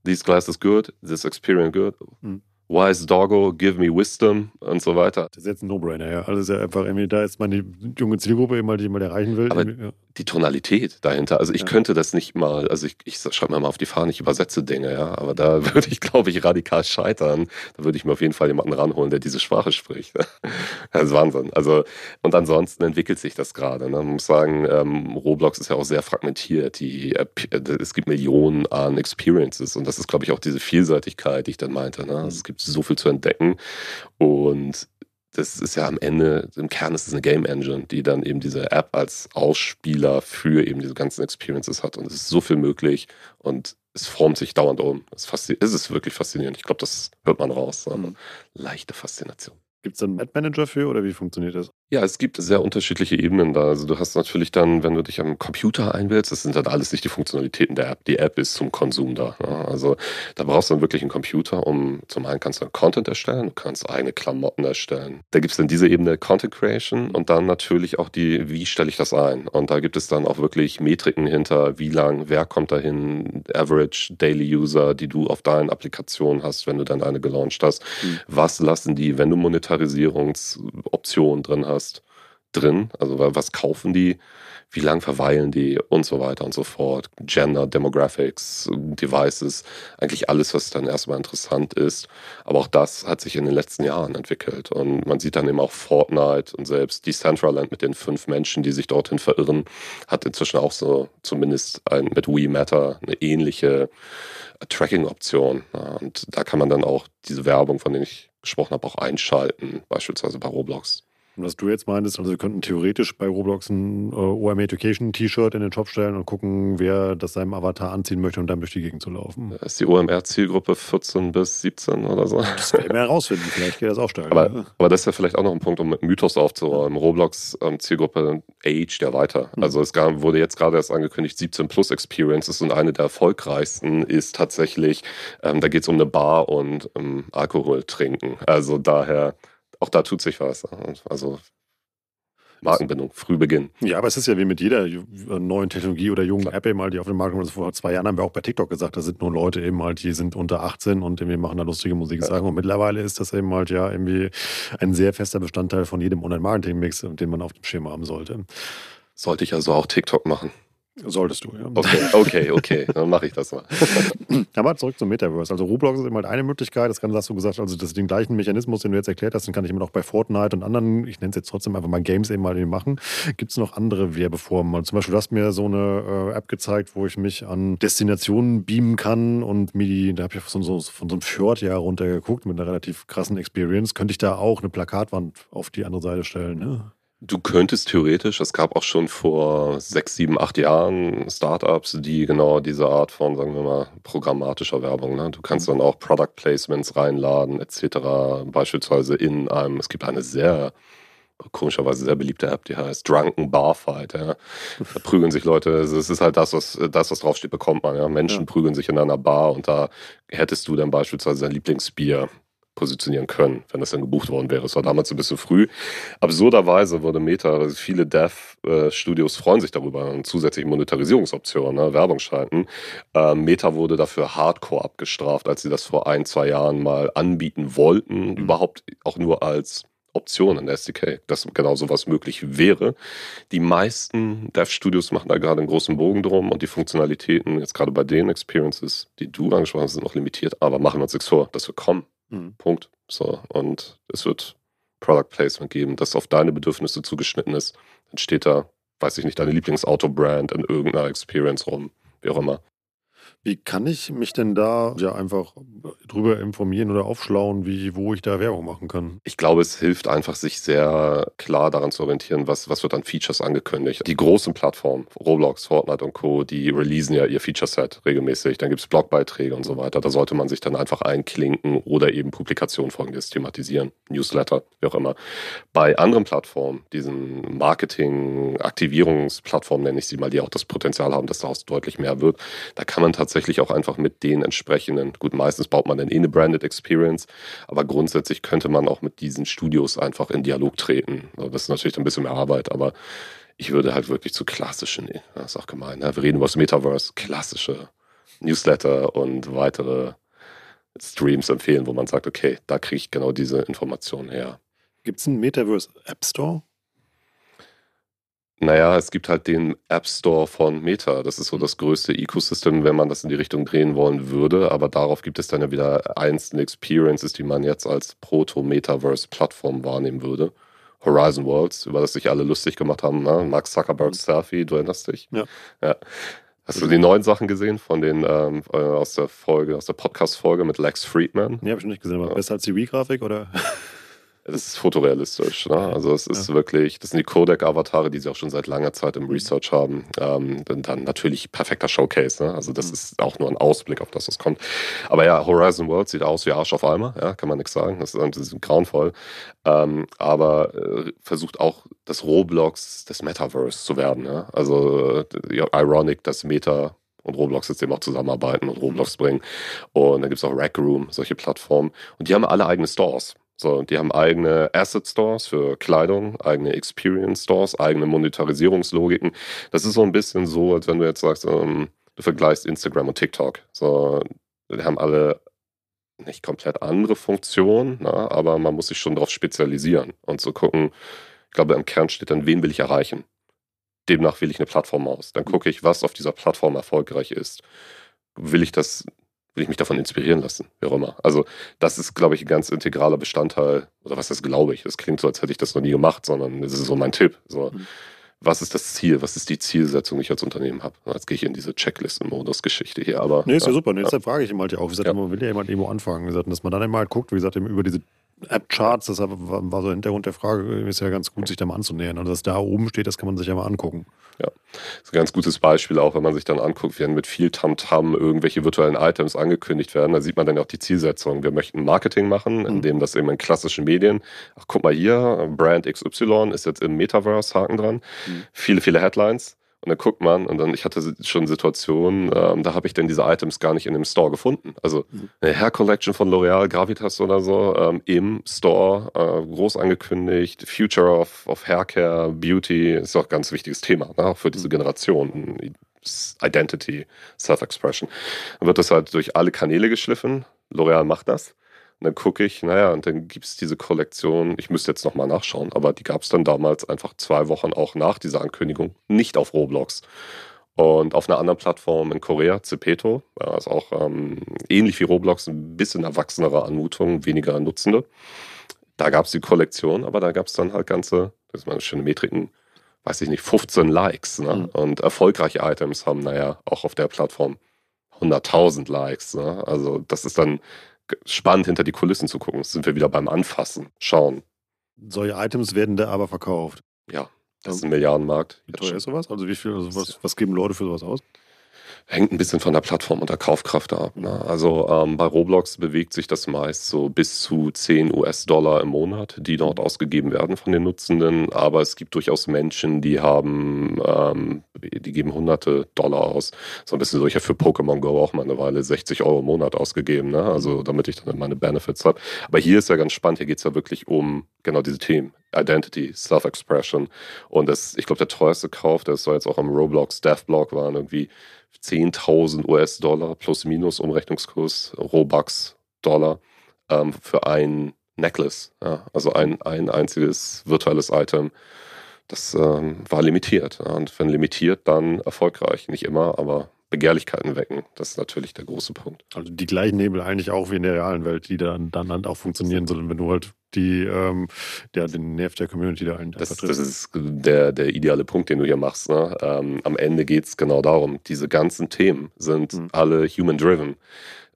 These glass is good, this experience good. Hm. Wise Doggo, Give Me Wisdom und so weiter. Das ist jetzt ein No-Brainer, ja. Also ja einfach irgendwie, da ist meine junge Zielgruppe immer, die mal erreichen will. Aber ja. Die Tonalität dahinter, also ich ja. könnte das nicht mal, also ich, ich schreibe mir mal auf die Fahne, ich übersetze Dinge, ja, aber da würde ich, glaube ich, radikal scheitern. Da würde ich mir auf jeden Fall jemanden ranholen, der diese Sprache spricht. das ist Wahnsinn. Also, und ansonsten entwickelt sich das gerade. Ne? Man muss sagen, ähm, Roblox ist ja auch sehr fragmentiert. Die, äh, es gibt Millionen an Experiences und das ist, glaube ich, auch diese Vielseitigkeit, die ich dann meinte. Ne? Also es gibt so viel zu entdecken. Und das ist ja am Ende, im Kern ist es eine Game Engine, die dann eben diese App als Ausspieler für eben diese ganzen Experiences hat. Und es ist so viel möglich und es formt sich dauernd um. Es, ist wirklich faszinierend. Ich glaube, das hört man raus. Mhm. Leichte Faszination. Gibt es einen Ad-Manager für oder wie funktioniert das? Ja, es gibt sehr unterschiedliche Ebenen da. Also du hast natürlich dann, wenn du dich am Computer einwählst, das sind dann alles nicht die Funktionalitäten der App. Die App ist zum Konsum da. Ja. Also da brauchst du dann wirklich einen Computer, um zum einen kannst du Content erstellen, du kannst eigene Klamotten erstellen. Da gibt es dann diese Ebene Content Creation und dann natürlich auch die, wie stelle ich das ein? Und da gibt es dann auch wirklich Metriken hinter, wie lang, wer kommt dahin, Average Daily User, die du auf deinen Applikationen hast, wenn du dann eine gelauncht hast. Mhm. Was lassen die, wenn du Monetarisierungsoptionen drin hast? Hast, drin. Also was kaufen die, wie lang verweilen die und so weiter und so fort. Gender, Demographics, Devices, eigentlich alles, was dann erstmal interessant ist. Aber auch das hat sich in den letzten Jahren entwickelt. Und man sieht dann eben auch Fortnite und selbst Decentraland mit den fünf Menschen, die sich dorthin verirren, hat inzwischen auch so zumindest ein, mit Wii Matter eine ähnliche Tracking-Option. Und da kann man dann auch diese Werbung, von der ich gesprochen habe, auch einschalten, beispielsweise bei Roblox. Und was du jetzt meintest, also wir könnten theoretisch bei Roblox ein äh, OM Education T-Shirt in den Shop stellen und gucken, wer das seinem Avatar anziehen möchte und dann durch die Gegend zu laufen. Ist die OMR-Zielgruppe 14 bis 17 oder so? Das werden wir herausfinden, vielleicht geht das auch stärker. Aber, aber, das ist ja vielleicht auch noch ein Punkt, um mit Mythos aufzuräumen. Roblox-Zielgruppe ähm, Age der weiter. Mhm. Also es gab, wurde jetzt gerade erst angekündigt, 17 Plus Experiences und eine der erfolgreichsten ist tatsächlich, ähm, da geht es um eine Bar und um Alkohol trinken. Also daher auch da tut sich was. Also Markenbindung, früh beginnen. Ja, aber es ist ja wie mit jeder neuen Technologie oder jungen Klar. App eben halt, die auf den Markt kommt. Vor zwei Jahren haben wir auch bei TikTok gesagt, da sind nur Leute eben halt, die sind unter 18 und irgendwie machen da lustige Musik ja. Und mittlerweile ist das eben halt ja irgendwie ein sehr fester Bestandteil von jedem Online-Marketing-Mix, den man auf dem Schirm haben sollte. Sollte ich also auch TikTok machen? Solltest du, ja. Okay, okay, okay, dann mache ich das mal. Aber zurück zum Metaverse. Also Roblox ist immer halt eine Möglichkeit, das kann, hast du gesagt, also das den gleichen Mechanismus, den du jetzt erklärt hast, den kann ich immer noch bei Fortnite und anderen, ich nenne es jetzt trotzdem einfach mal Games eben mal machen. Gibt es noch andere Werbeformen? Zum Beispiel, du hast mir so eine äh, App gezeigt, wo ich mich an Destinationen beamen kann und mir die, da habe ich von so, von so einem Fjord ja runtergeguckt mit einer relativ krassen Experience. Könnte ich da auch eine Plakatwand auf die andere Seite stellen, ne? Du könntest theoretisch, es gab auch schon vor sechs, sieben, acht Jahren Startups, die genau diese Art von, sagen wir mal, programmatischer Werbung, ne? du kannst mhm. dann auch Product Placements reinladen, etc. Beispielsweise in einem, es gibt eine sehr, komischerweise sehr beliebte App, die heißt Drunken Barfight. Ja. Da prügeln sich Leute, es ist halt das, was, das, was draufsteht, bekommt man. Ja. Menschen ja. prügeln sich in einer Bar und da hättest du dann beispielsweise dein Lieblingsbier positionieren können, wenn das dann gebucht worden wäre. Es war damals ein bisschen früh. Absurderweise wurde Meta, also viele Dev-Studios freuen sich darüber, und zusätzliche Monetarisierungsoptionen, ne, Werbung schalten. Ähm, Meta wurde dafür hardcore abgestraft, als sie das vor ein, zwei Jahren mal anbieten wollten, mhm. überhaupt auch nur als Option in der SDK, dass genau sowas möglich wäre. Die meisten Dev-Studios machen da gerade einen großen Bogen drum und die Funktionalitäten, jetzt gerade bei den Experiences, die du angesprochen hast, sind noch limitiert, aber machen wir uns nichts vor, das wird kommen. Mhm. Punkt. So, und es wird Product Placement geben, das auf deine Bedürfnisse zugeschnitten ist. Dann steht da, weiß ich nicht, deine Lieblingsauto-Brand in irgendeiner Experience rum, wie auch immer. Wie kann ich mich denn da ja einfach drüber informieren oder aufschlauen, wie, wo ich da Werbung machen kann? Ich glaube, es hilft einfach, sich sehr klar daran zu orientieren, was, was wird an Features angekündigt. Die großen Plattformen, Roblox, Fortnite und Co., die releasen ja ihr Feature-Set regelmäßig. Dann gibt es Blogbeiträge und so weiter. Da sollte man sich dann einfach einklinken oder eben Publikationen folgendes thematisieren. Newsletter, wie auch immer. Bei anderen Plattformen, diesen Marketing-Aktivierungsplattformen nenne ich sie mal, die auch das Potenzial haben, dass daraus deutlich mehr wird, da kann man tatsächlich tatsächlich auch einfach mit den entsprechenden, gut, meistens baut man dann eh eine Branded Experience, aber grundsätzlich könnte man auch mit diesen Studios einfach in Dialog treten. Das ist natürlich ein bisschen mehr Arbeit, aber ich würde halt wirklich zu klassischen, das ist auch gemein, ne? wir reden über das Metaverse, klassische Newsletter und weitere Streams empfehlen, wo man sagt, okay, da kriege ich genau diese Informationen her. Gibt es einen Metaverse App Store? Naja, es gibt halt den App Store von Meta. Das ist so das größte Ecosystem, wenn man das in die Richtung drehen wollen würde. Aber darauf gibt es dann ja wieder einzelne Experiences, die man jetzt als Proto-Metaverse-Plattform wahrnehmen würde. Horizon Worlds, über das sich alle lustig gemacht haben. Ne? Mark Zuckerberg, mhm. Selfie, du erinnerst dich? Ja. ja. Hast du die neuen Sachen gesehen von den ähm, äh, aus der Folge, aus der Podcast-Folge mit Lex Friedman? Nee, habe ich noch nicht gesehen, aber ja. besser als die Wii-Grafik oder? Das ist fotorealistisch. Ne? Also es ist ja. wirklich, das sind die Codec-Avatare, die sie auch schon seit langer Zeit im Research haben. Ähm, dann natürlich perfekter Showcase. Ne? Also das mhm. ist auch nur ein Ausblick auf das, was kommt. Aber ja, Horizon World sieht aus wie Arsch auf Eimer, ja, kann man nichts sagen. Das ist, das ist grauenvoll. Ähm, aber äh, versucht auch das Roblox des Metaverse zu werden. Ja? Also äh, ironic, dass Meta und Roblox jetzt eben auch zusammenarbeiten und Roblox bringen. Und dann gibt es auch Rack Room, solche Plattformen. Und die haben alle eigene Stores. So, die haben eigene Asset Stores für Kleidung, eigene Experience Stores, eigene Monetarisierungslogiken. Das ist so ein bisschen so, als wenn du jetzt sagst, ähm, du vergleichst Instagram und TikTok. So, die haben alle nicht komplett andere Funktionen, na, ne, aber man muss sich schon darauf spezialisieren und zu so gucken, ich glaube, im Kern steht dann, wen will ich erreichen? Demnach wähle ich eine Plattform aus. Dann gucke ich, was auf dieser Plattform erfolgreich ist. Will ich das will ich mich davon inspirieren lassen, wie auch immer. Also das ist, glaube ich, ein ganz integraler Bestandteil, oder was das glaube ich. Das klingt so, als hätte ich das noch nie gemacht, sondern das ist so mein Tipp. So, mhm. Was ist das Ziel? Was ist die Zielsetzung, die ich als Unternehmen habe? Jetzt gehe ich in diese Checklisten-Modus-Geschichte hier, aber. Nee, ist ja, ja super. Nee, deshalb frage ich ihn halt ja auch. Wie gesagt, ja. man will ja jemand irgendwo anfangen. Wie gesagt, dass man dann immer halt guckt, wie gesagt, über diese App-Charts, das war so der Hintergrund der Frage, ist ja ganz gut, sich da mal anzunähern. Und was da oben steht, das kann man sich ja mal angucken. Ja, das ist ein ganz gutes Beispiel auch, wenn man sich dann anguckt, wie mit viel Tamtam -Tam irgendwelche virtuellen Items angekündigt werden. Da sieht man dann auch die Zielsetzung. Wir möchten Marketing machen, indem mhm. das eben in klassischen Medien, ach guck mal hier, Brand XY ist jetzt im Metaverse, Haken dran. Mhm. Viele, viele Headlines. Und dann guckt man und dann, ich hatte schon Situationen, ähm, da habe ich dann diese Items gar nicht in dem Store gefunden. Also mhm. eine Hair Collection von L'Oreal, Gravitas oder so, ähm, im Store, äh, groß angekündigt, Future of, of Haircare, Beauty, ist auch ein ganz wichtiges Thema, ne, für diese mhm. Generation. Identity, Self-Expression. Dann wird das halt durch alle Kanäle geschliffen. L'Oreal macht das. Und dann gucke ich, naja, und dann gibt es diese Kollektion, ich müsste jetzt nochmal nachschauen, aber die gab es dann damals einfach zwei Wochen auch nach dieser Ankündigung, nicht auf Roblox. Und auf einer anderen Plattform in Korea, Zepeto, ja, ist auch ähm, ähnlich wie Roblox, ein bisschen erwachsenere Anmutung, weniger Nutzende. Da gab es die Kollektion, aber da gab es dann halt ganze, das ist mal schöne Metriken, weiß ich nicht, 15 Likes. Ne? Mhm. Und erfolgreiche Items haben, naja, auch auf der Plattform 100.000 Likes. Ne? Also das ist dann spannend, hinter die Kulissen zu gucken. Jetzt sind wir wieder beim Anfassen, schauen. Solche Items werden da aber verkauft. Ja, das ist ein Milliardenmarkt. Wie teuer ist sowas? Also wie viel, also was, was geben Leute für sowas aus? Hängt ein bisschen von der Plattform und der Kaufkraft ab. Ne? Also ähm, bei Roblox bewegt sich das meist so bis zu 10 US-Dollar im Monat, die dort ausgegeben werden von den Nutzenden. Aber es gibt durchaus Menschen, die haben, ähm, die geben hunderte Dollar aus. So ein bisschen so, ich habe für Pokémon Go auch mal eine Weile 60 Euro im Monat ausgegeben, ne? also damit ich dann meine Benefits habe. Aber hier ist ja ganz spannend, hier geht es ja wirklich um genau diese Themen. Identity, Self-Expression. Und das, ich glaube, der teuerste Kauf, der soll jetzt auch am Roblox Dev-Blog waren, irgendwie 10.000 US-Dollar plus minus Umrechnungskurs, Robux Dollar ähm, für einen Necklace, ja, also ein, ein einziges virtuelles Item. Das ähm, war limitiert. Ja, und wenn limitiert, dann erfolgreich. Nicht immer, aber Begehrlichkeiten wecken. Das ist natürlich der große Punkt. Also die gleichen Nebel eigentlich auch wie in der realen Welt, die dann, dann, dann auch funktionieren, sondern wenn du halt die, ähm, der, den Nerv der Community da ein, das, das ist der, der ideale Punkt, den du hier machst. Ne? Ähm, am Ende geht es genau darum. Diese ganzen Themen sind mhm. alle human-driven.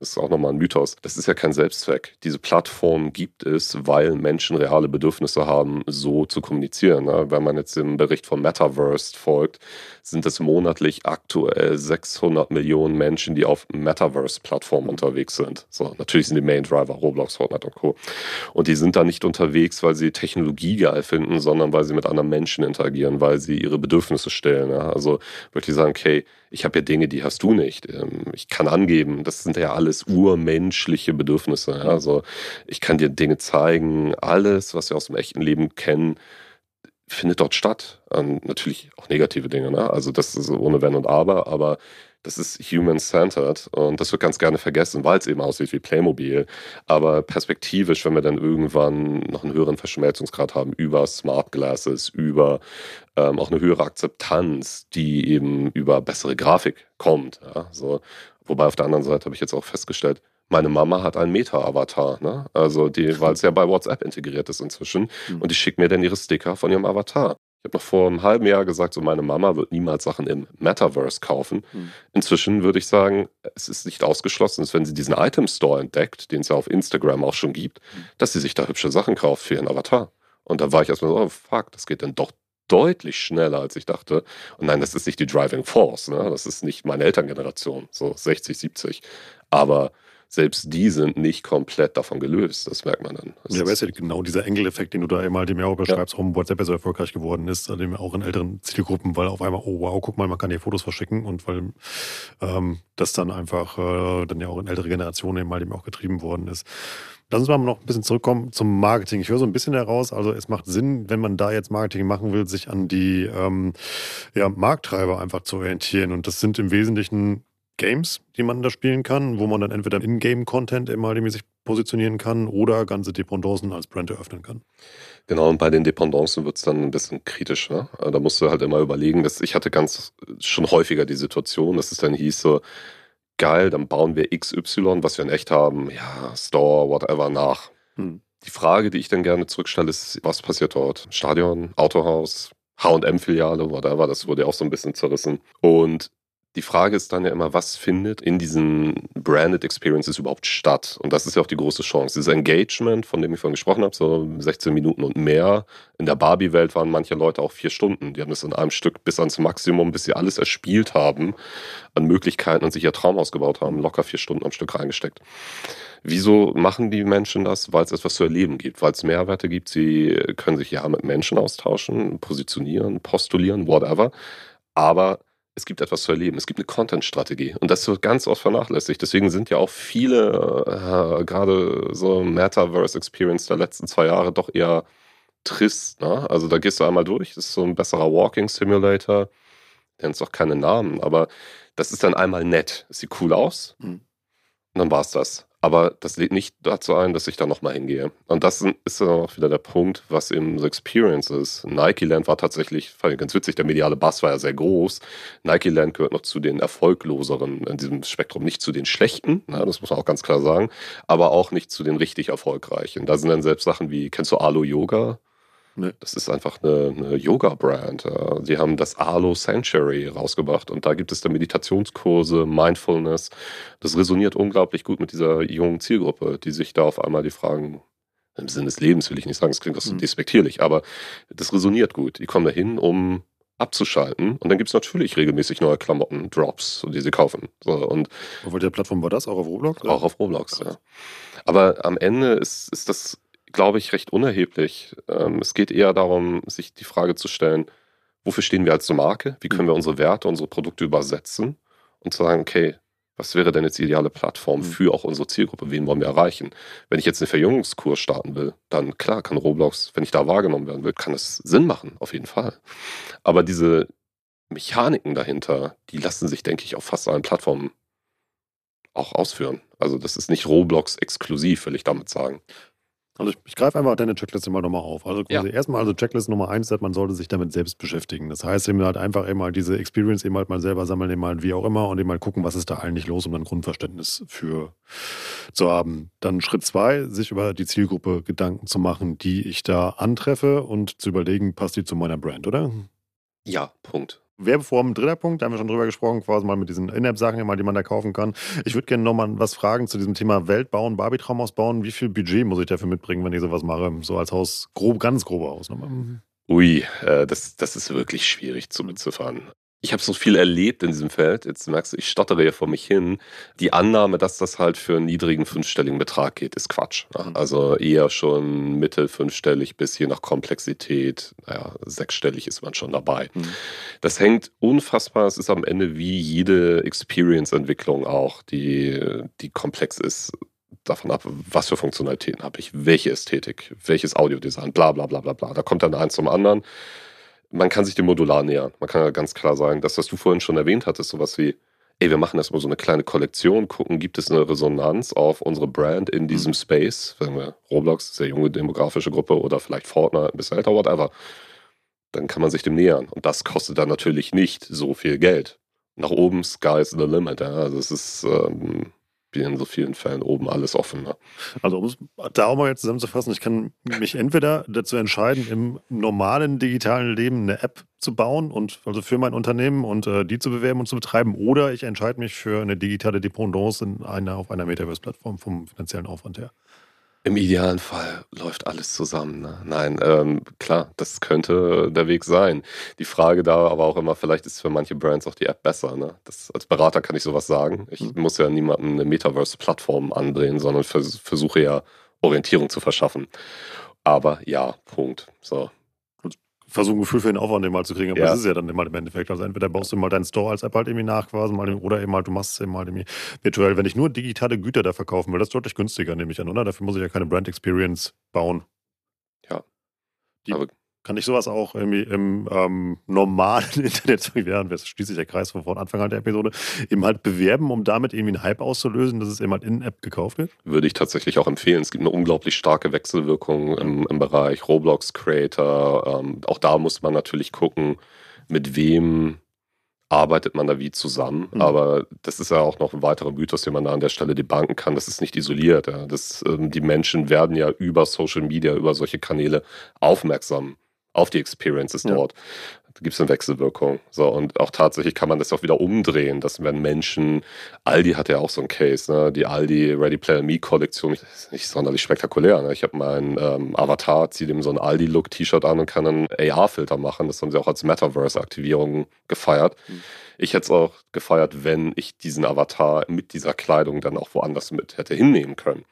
Das ist auch nochmal ein Mythos. Das ist ja kein Selbstzweck. Diese Plattform gibt es, weil Menschen reale Bedürfnisse haben, so zu kommunizieren. Ne? Wenn man jetzt dem Bericht von Metaverse folgt, sind es monatlich aktuell 600 Millionen Menschen, die auf Metaverse-Plattformen unterwegs sind. So, natürlich sind die Main Driver Roblox, Fortnite und Co. Und die sind da nicht unterwegs, weil sie Technologie geil finden, sondern weil sie mit anderen Menschen interagieren, weil sie ihre Bedürfnisse stellen. Ja? Also wirklich sagen, okay, ich habe ja Dinge, die hast du nicht. Ähm, ich kann angeben, das sind ja alles urmenschliche Bedürfnisse. Ja? Also ich kann dir Dinge zeigen, alles, was wir aus dem echten Leben kennen, findet dort statt. Ähm, natürlich auch negative Dinge, ne? Also das ist ohne Wenn und Aber, aber das ist human-centered und das wird ganz gerne vergessen, weil es eben aussieht wie Playmobil. Aber perspektivisch, wenn wir dann irgendwann noch einen höheren Verschmelzungsgrad haben über Smart Glasses, über ähm, auch eine höhere Akzeptanz, die eben über bessere Grafik kommt. Ja? So, wobei auf der anderen Seite habe ich jetzt auch festgestellt, meine Mama hat einen Meta-Avatar, ne? Also die, weil es ja bei WhatsApp integriert ist inzwischen. Mhm. Und die schickt mir dann ihre Sticker von ihrem Avatar. Ich habe noch vor einem halben Jahr gesagt, so meine Mama wird niemals Sachen im Metaverse kaufen. Mhm. Inzwischen würde ich sagen, es ist nicht ausgeschlossen, dass wenn sie diesen Item Store entdeckt, den es ja auf Instagram auch schon gibt, mhm. dass sie sich da hübsche Sachen kauft für ihren Avatar. Und da war ich erstmal so, oh fuck, das geht dann doch deutlich schneller, als ich dachte. Und nein, das ist nicht die Driving Force, ne? das ist nicht meine Elterngeneration, so 60, 70. Aber selbst die sind nicht komplett davon gelöst. Das merkt man dann. Das ja, aber ist ja genau dieser Engeleffekt, den du da einmal dem ja auch beschreibst, ja. warum WhatsApp ja so erfolgreich geworden ist, dem auch in älteren Zielgruppen, weil auf einmal, oh wow, guck mal, man kann hier Fotos verschicken und weil ähm, das dann einfach äh, dann ja auch in ältere Generationen eben mal dem auch getrieben worden ist. Lass uns mal noch ein bisschen zurückkommen zum Marketing. Ich höre so ein bisschen heraus, also es macht Sinn, wenn man da jetzt Marketing machen will, sich an die ähm, ja, Markttreiber einfach zu orientieren. Und das sind im Wesentlichen Games, die man da spielen kann, wo man dann entweder In-Game-Content immer sich positionieren kann oder ganze Dependancen als Brand eröffnen kann. Genau, und bei den Dependancen wird es dann ein bisschen kritisch. Ne? Da musst du halt immer überlegen, dass ich hatte ganz schon häufiger die Situation, dass es dann hieß so, geil, dann bauen wir XY, was wir in echt haben, ja, Store, whatever, nach. Hm. Die Frage, die ich dann gerne zurückstelle, ist, was passiert dort? Stadion, Autohaus, H&M-Filiale, whatever, das wurde ja auch so ein bisschen zerrissen. Und die Frage ist dann ja immer, was findet in diesen Branded Experiences überhaupt statt? Und das ist ja auch die große Chance. Dieses Engagement, von dem ich vorhin gesprochen habe, so 16 Minuten und mehr. In der Barbie-Welt waren manche Leute auch vier Stunden. Die haben das in einem Stück bis ans Maximum, bis sie alles erspielt haben, an Möglichkeiten und sich ihr Traum ausgebaut haben, locker vier Stunden am Stück reingesteckt. Wieso machen die Menschen das? Weil es etwas zu erleben gibt, weil es Mehrwerte gibt. Sie können sich ja mit Menschen austauschen, positionieren, postulieren, whatever. Aber es gibt etwas zu erleben, es gibt eine Content-Strategie und das wird ganz oft vernachlässigt. Deswegen sind ja auch viele, äh, gerade so Metaverse-Experience der letzten zwei Jahre doch eher trist. Ne? Also da gehst du einmal durch, das ist so ein besserer Walking-Simulator, nennst auch keine Namen, aber das ist dann einmal nett. Es sieht cool aus mhm. und dann war es das. Aber das lädt nicht dazu ein, dass ich da nochmal hingehe. Und das ist dann auch wieder der Punkt, was eben so Experience ist. Nike Land war tatsächlich, fand ich ganz witzig, der mediale Bass war ja sehr groß. Nike Land gehört noch zu den erfolgloseren in diesem Spektrum, nicht zu den schlechten, na, das muss man auch ganz klar sagen, aber auch nicht zu den richtig erfolgreichen. Da sind dann selbst Sachen wie, kennst du Alo Yoga? Nee. Das ist einfach eine, eine Yoga-Brand. Sie haben das Alo Sanctuary rausgebracht und da gibt es dann Meditationskurse, Mindfulness. Das resoniert unglaublich gut mit dieser jungen Zielgruppe, die sich da auf einmal die Fragen im Sinne des Lebens will ich nicht sagen, das klingt das mhm. despektierlich, aber das resoniert gut. Die kommen da hin, um abzuschalten. Und dann gibt es natürlich regelmäßig neue Klamotten, Drops, die sie kaufen. So, und auf welcher Plattform war das? Auch auf Roblox? Oder? Auch auf Roblox, ja. Aber am Ende ist, ist das glaube ich, recht unerheblich. Ähm, es geht eher darum, sich die Frage zu stellen, wofür stehen wir als Marke? Wie können wir unsere Werte, unsere Produkte übersetzen? Und zu sagen, okay, was wäre denn jetzt die ideale Plattform mhm. für auch unsere Zielgruppe? Wen wollen wir erreichen? Wenn ich jetzt einen Verjüngungskurs starten will, dann klar kann Roblox, wenn ich da wahrgenommen werden will, kann es Sinn machen, auf jeden Fall. Aber diese Mechaniken dahinter, die lassen sich, denke ich, auf fast allen Plattformen auch ausführen. Also das ist nicht Roblox exklusiv, will ich damit sagen. Also ich, ich greife einfach deine Checkliste mal nochmal auf. Also quasi ja. erstmal, also Checklist Nummer eins, man sollte sich damit selbst beschäftigen. Das heißt eben halt einfach eben halt diese Experience eben halt mal selber sammeln, eben halt wie auch immer und eben mal gucken, was ist da eigentlich los, um ein Grundverständnis für zu haben. Dann Schritt zwei, sich über die Zielgruppe Gedanken zu machen, die ich da antreffe und zu überlegen, passt die zu meiner Brand, oder? Ja, Punkt. Werbeform, dritter Punkt, da haben wir schon drüber gesprochen, quasi mal mit diesen In-App-Sachen, die man da kaufen kann. Ich würde gerne nochmal was fragen zu diesem Thema Welt bauen, Barbie-Traumhaus bauen. Wie viel Budget muss ich dafür mitbringen, wenn ich sowas mache? So als Haus, grob, ganz grobe Hausnummer. Ui, äh, das, das ist wirklich schwierig zu beziffern ich habe so viel erlebt in diesem Feld. Jetzt merkst du, ich stottere ja vor mich hin. Die Annahme, dass das halt für einen niedrigen fünfstelligen Betrag geht, ist Quatsch. Mhm. Also eher schon mittel fünfstellig bis je nach Komplexität, naja, sechsstellig ist man schon dabei. Mhm. Das hängt unfassbar, es ist am Ende wie jede Experience-Entwicklung auch, die, die komplex ist, davon ab, was für Funktionalitäten habe ich, welche Ästhetik, welches Audiodesign, bla bla bla bla bla. Da kommt dann eins zum anderen man kann sich dem modular nähern. Man kann ja ganz klar sagen, das, was du vorhin schon erwähnt hattest, sowas wie, ey, wir machen erstmal so eine kleine Kollektion, gucken, gibt es eine Resonanz auf unsere Brand in diesem mhm. Space, wenn wir Roblox, sehr junge demografische Gruppe oder vielleicht Fortnite, ein bisschen älter, whatever, dann kann man sich dem nähern. Und das kostet dann natürlich nicht so viel Geld. Nach oben, sky is the limit. Ja. Also es ist ähm, in so vielen Fällen oben alles offen. Ne? Also um es da auch mal jetzt zusammenzufassen, ich kann mich entweder dazu entscheiden, im normalen digitalen Leben eine App zu bauen und also für mein Unternehmen und äh, die zu bewerben und zu betreiben, oder ich entscheide mich für eine digitale Dependance in einer, auf einer Metaverse-Plattform vom finanziellen Aufwand her. Im idealen Fall läuft alles zusammen. Ne? Nein, ähm, klar, das könnte der Weg sein. Die Frage da aber auch immer, vielleicht ist für manche Brands auch die App besser. Ne? Das, als Berater kann ich sowas sagen. Ich mhm. muss ja niemandem eine Metaverse-Plattform andrehen, sondern vers versuche ja Orientierung zu verschaffen. Aber ja, Punkt. So, versuchen, ein Gefühl für den Aufwand mal zu kriegen. Aber ja. das ist ja dann immer im Endeffekt. Also entweder baust du mal deinen Store als App halt irgendwie nach quasi, oder eben halt, du machst es eben halt irgendwie virtuell. Wenn ich nur digitale Güter da verkaufen will, das ist deutlich günstiger, nehme ich an, oder? Dafür muss ich ja keine Brand Experience bauen. Ja. Die, aber kann ich sowas auch irgendwie im ähm, normalen Internet, das schließt sich der Kreis von Anfang an der Episode, eben halt bewerben, um damit irgendwie einen Hype auszulösen, dass es eben halt in App gekauft wird? Würde ich tatsächlich auch empfehlen. Es gibt eine unglaublich starke Wechselwirkung im, im Bereich Roblox Creator. Ähm, auch da muss man natürlich gucken, mit wem arbeitet man da wie zusammen. Mhm. Aber das ist ja auch noch ein weiterer Mythos, den man da an der Stelle debanken kann. Das ist nicht isoliert. Ja. Das, ähm, die Menschen werden ja über Social Media, über solche Kanäle aufmerksam auf die Experiences ja. dort. Da gibt es eine Wechselwirkung. So, und auch tatsächlich kann man das auch wieder umdrehen, dass wenn Menschen, Aldi hat ja auch so einen Case, ne? die Aldi Ready Player Me Kollektion ist nicht sonderlich spektakulär. Ne? Ich habe meinen ähm, Avatar, ziehe dem so ein Aldi-Look-T-Shirt an und kann einen AR-Filter machen. Das haben sie auch als Metaverse-Aktivierung gefeiert. Mhm. Ich hätte es auch gefeiert, wenn ich diesen Avatar mit dieser Kleidung dann auch woanders mit hätte hinnehmen können.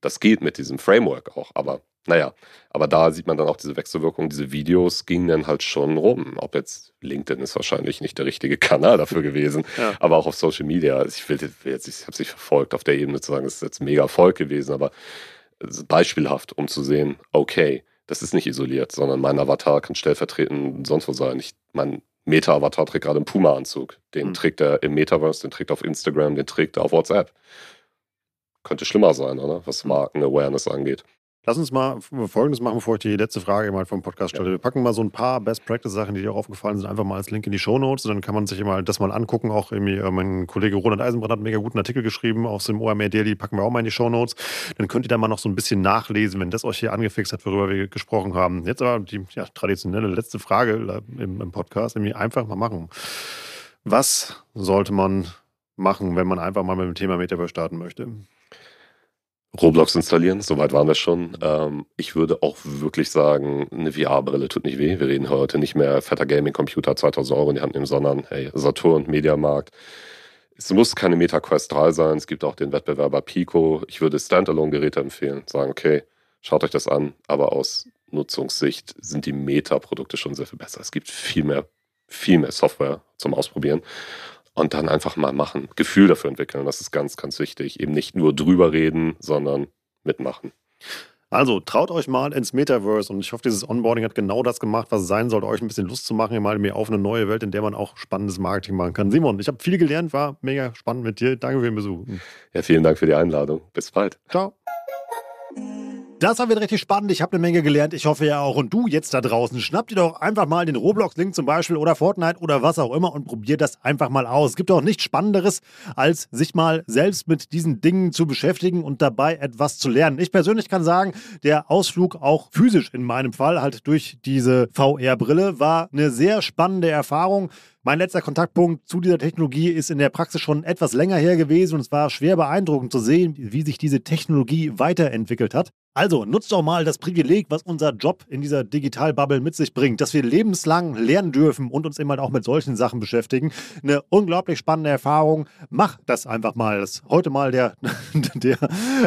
Das geht mit diesem Framework auch, aber naja, aber da sieht man dann auch diese Wechselwirkung. Diese Videos gingen dann halt schon rum. Ob jetzt LinkedIn ist wahrscheinlich nicht der richtige Kanal dafür gewesen, ja. aber auch auf Social Media. Ich will, jetzt, ich habe es nicht verfolgt auf der Ebene zu sagen, es ist jetzt mega Erfolg gewesen, aber beispielhaft, um zu sehen, okay, das ist nicht isoliert, sondern mein Avatar kann stellvertretend sonst wo sein. Ich, mein Meta-Avatar trägt gerade einen Puma-Anzug. Den mhm. trägt er im Metaverse, den trägt er auf Instagram, den trägt er auf WhatsApp. Könnte schlimmer sein, oder? Was hm. Marken-Awareness angeht. Lass uns mal Folgendes machen, bevor ich die letzte Frage mal vom Podcast stelle. Ja. Wir packen mal so ein paar Best-Practice-Sachen, die dir aufgefallen sind, einfach mal als Link in die Show Notes. Dann kann man sich mal das mal angucken. Auch irgendwie, äh, mein Kollege Roland Eisenbrand hat einen mega guten Artikel geschrieben aus dem OMR Daily. Packen wir auch mal in die Show Notes. Dann könnt ihr da mal noch so ein bisschen nachlesen, wenn das euch hier angefixt hat, worüber wir gesprochen haben. Jetzt aber die ja, traditionelle letzte Frage äh, im, im Podcast. Irgendwie einfach mal machen. Was sollte man machen, wenn man einfach mal mit dem Thema Metaverse starten möchte? Roblox installieren, soweit waren wir schon. Ähm, ich würde auch wirklich sagen, eine VR-Brille tut nicht weh. Wir reden heute nicht mehr fetter Gaming-Computer 2000 Euro in die Hand nehmen, sondern hey, Saturn, Mediamarkt. Es muss keine MetaQuest 3 sein. Es gibt auch den Wettbewerber Pico. Ich würde Standalone-Geräte empfehlen. Sagen, okay, schaut euch das an. Aber aus Nutzungssicht sind die Meta-Produkte schon sehr viel besser. Es gibt viel mehr, viel mehr Software zum Ausprobieren und dann einfach mal machen, Gefühl dafür entwickeln. Das ist ganz, ganz wichtig. Eben nicht nur drüber reden, sondern mitmachen. Also traut euch mal ins Metaverse und ich hoffe, dieses Onboarding hat genau das gemacht, was es sein sollte, euch ein bisschen Lust zu machen, ihr mal mir auf eine neue Welt, in der man auch spannendes Marketing machen kann. Simon, ich habe viel gelernt, war mega spannend mit dir. Danke für den Besuch. Ja, vielen Dank für die Einladung. Bis bald. Ciao. Das war wieder richtig spannend. Ich habe eine Menge gelernt. Ich hoffe ja auch. Und du jetzt da draußen, schnapp dir doch einfach mal den Roblox-Link zum Beispiel oder Fortnite oder was auch immer und probier das einfach mal aus. Es gibt auch nichts Spannenderes, als sich mal selbst mit diesen Dingen zu beschäftigen und dabei etwas zu lernen. Ich persönlich kann sagen, der Ausflug auch physisch in meinem Fall halt durch diese VR-Brille war eine sehr spannende Erfahrung. Mein letzter Kontaktpunkt zu dieser Technologie ist in der Praxis schon etwas länger her gewesen und es war schwer beeindruckend zu sehen, wie sich diese Technologie weiterentwickelt hat. Also nutzt doch mal das Privileg, was unser Job in dieser Digitalbubble mit sich bringt, dass wir lebenslang lernen dürfen und uns immer auch mit solchen Sachen beschäftigen. Eine unglaublich spannende Erfahrung. Mach das einfach mal. Das ist heute mal der, der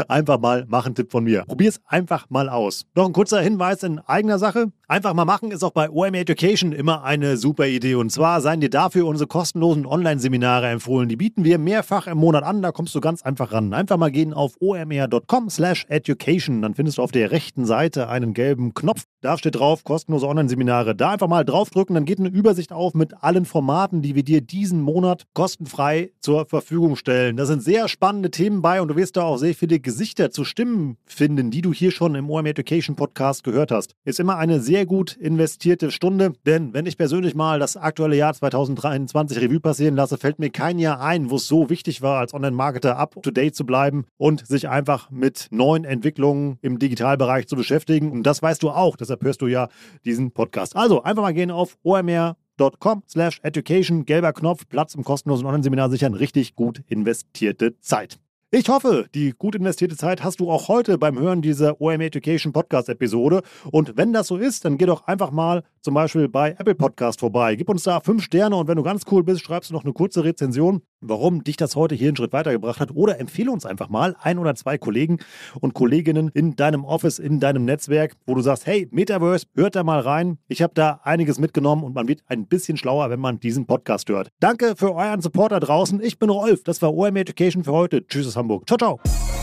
einfach mal machen Tipp von mir. Probier es einfach mal aus. Noch ein kurzer Hinweis in eigener Sache. Einfach mal machen ist auch bei OM Education immer eine super Idee. Und zwar seien dir dafür unsere kostenlosen Online-Seminare empfohlen. Die bieten wir mehrfach im Monat an. Da kommst du ganz einfach ran. Einfach mal gehen auf omr.com slash education. Findest du auf der rechten Seite einen gelben Knopf. Da steht drauf, kostenlose Online-Seminare. Da einfach mal draufdrücken, dann geht eine Übersicht auf mit allen Formaten, die wir dir diesen Monat kostenfrei zur Verfügung stellen. Da sind sehr spannende Themen bei und du wirst da auch sehr viele Gesichter zu Stimmen finden, die du hier schon im OM Education Podcast gehört hast. Ist immer eine sehr gut investierte Stunde, denn wenn ich persönlich mal das aktuelle Jahr 2023 Revue passieren lasse, fällt mir kein Jahr ein, wo es so wichtig war, als Online-Marketer up-to-date zu bleiben und sich einfach mit neuen Entwicklungen im Digitalbereich zu beschäftigen. Und das weißt du auch, deshalb hörst du ja diesen Podcast. Also einfach mal gehen auf omr.com slash education, gelber Knopf, Platz im kostenlosen Online-Seminar sichern, richtig gut investierte Zeit. Ich hoffe, die gut investierte Zeit hast du auch heute beim Hören dieser OM Education Podcast Episode. Und wenn das so ist, dann geh doch einfach mal zum Beispiel bei Apple Podcast vorbei. Gib uns da fünf Sterne und wenn du ganz cool bist, schreibst du noch eine kurze Rezension, warum dich das heute hier einen Schritt weitergebracht hat. Oder empfehle uns einfach mal ein oder zwei Kollegen und Kolleginnen in deinem Office, in deinem Netzwerk, wo du sagst, hey, Metaverse, hört da mal rein. Ich habe da einiges mitgenommen und man wird ein bisschen schlauer, wenn man diesen Podcast hört. Danke für euren Support da draußen. Ich bin Rolf. Das war OM Education für heute. Tschüss aus Hamburg. Ciao, ciao.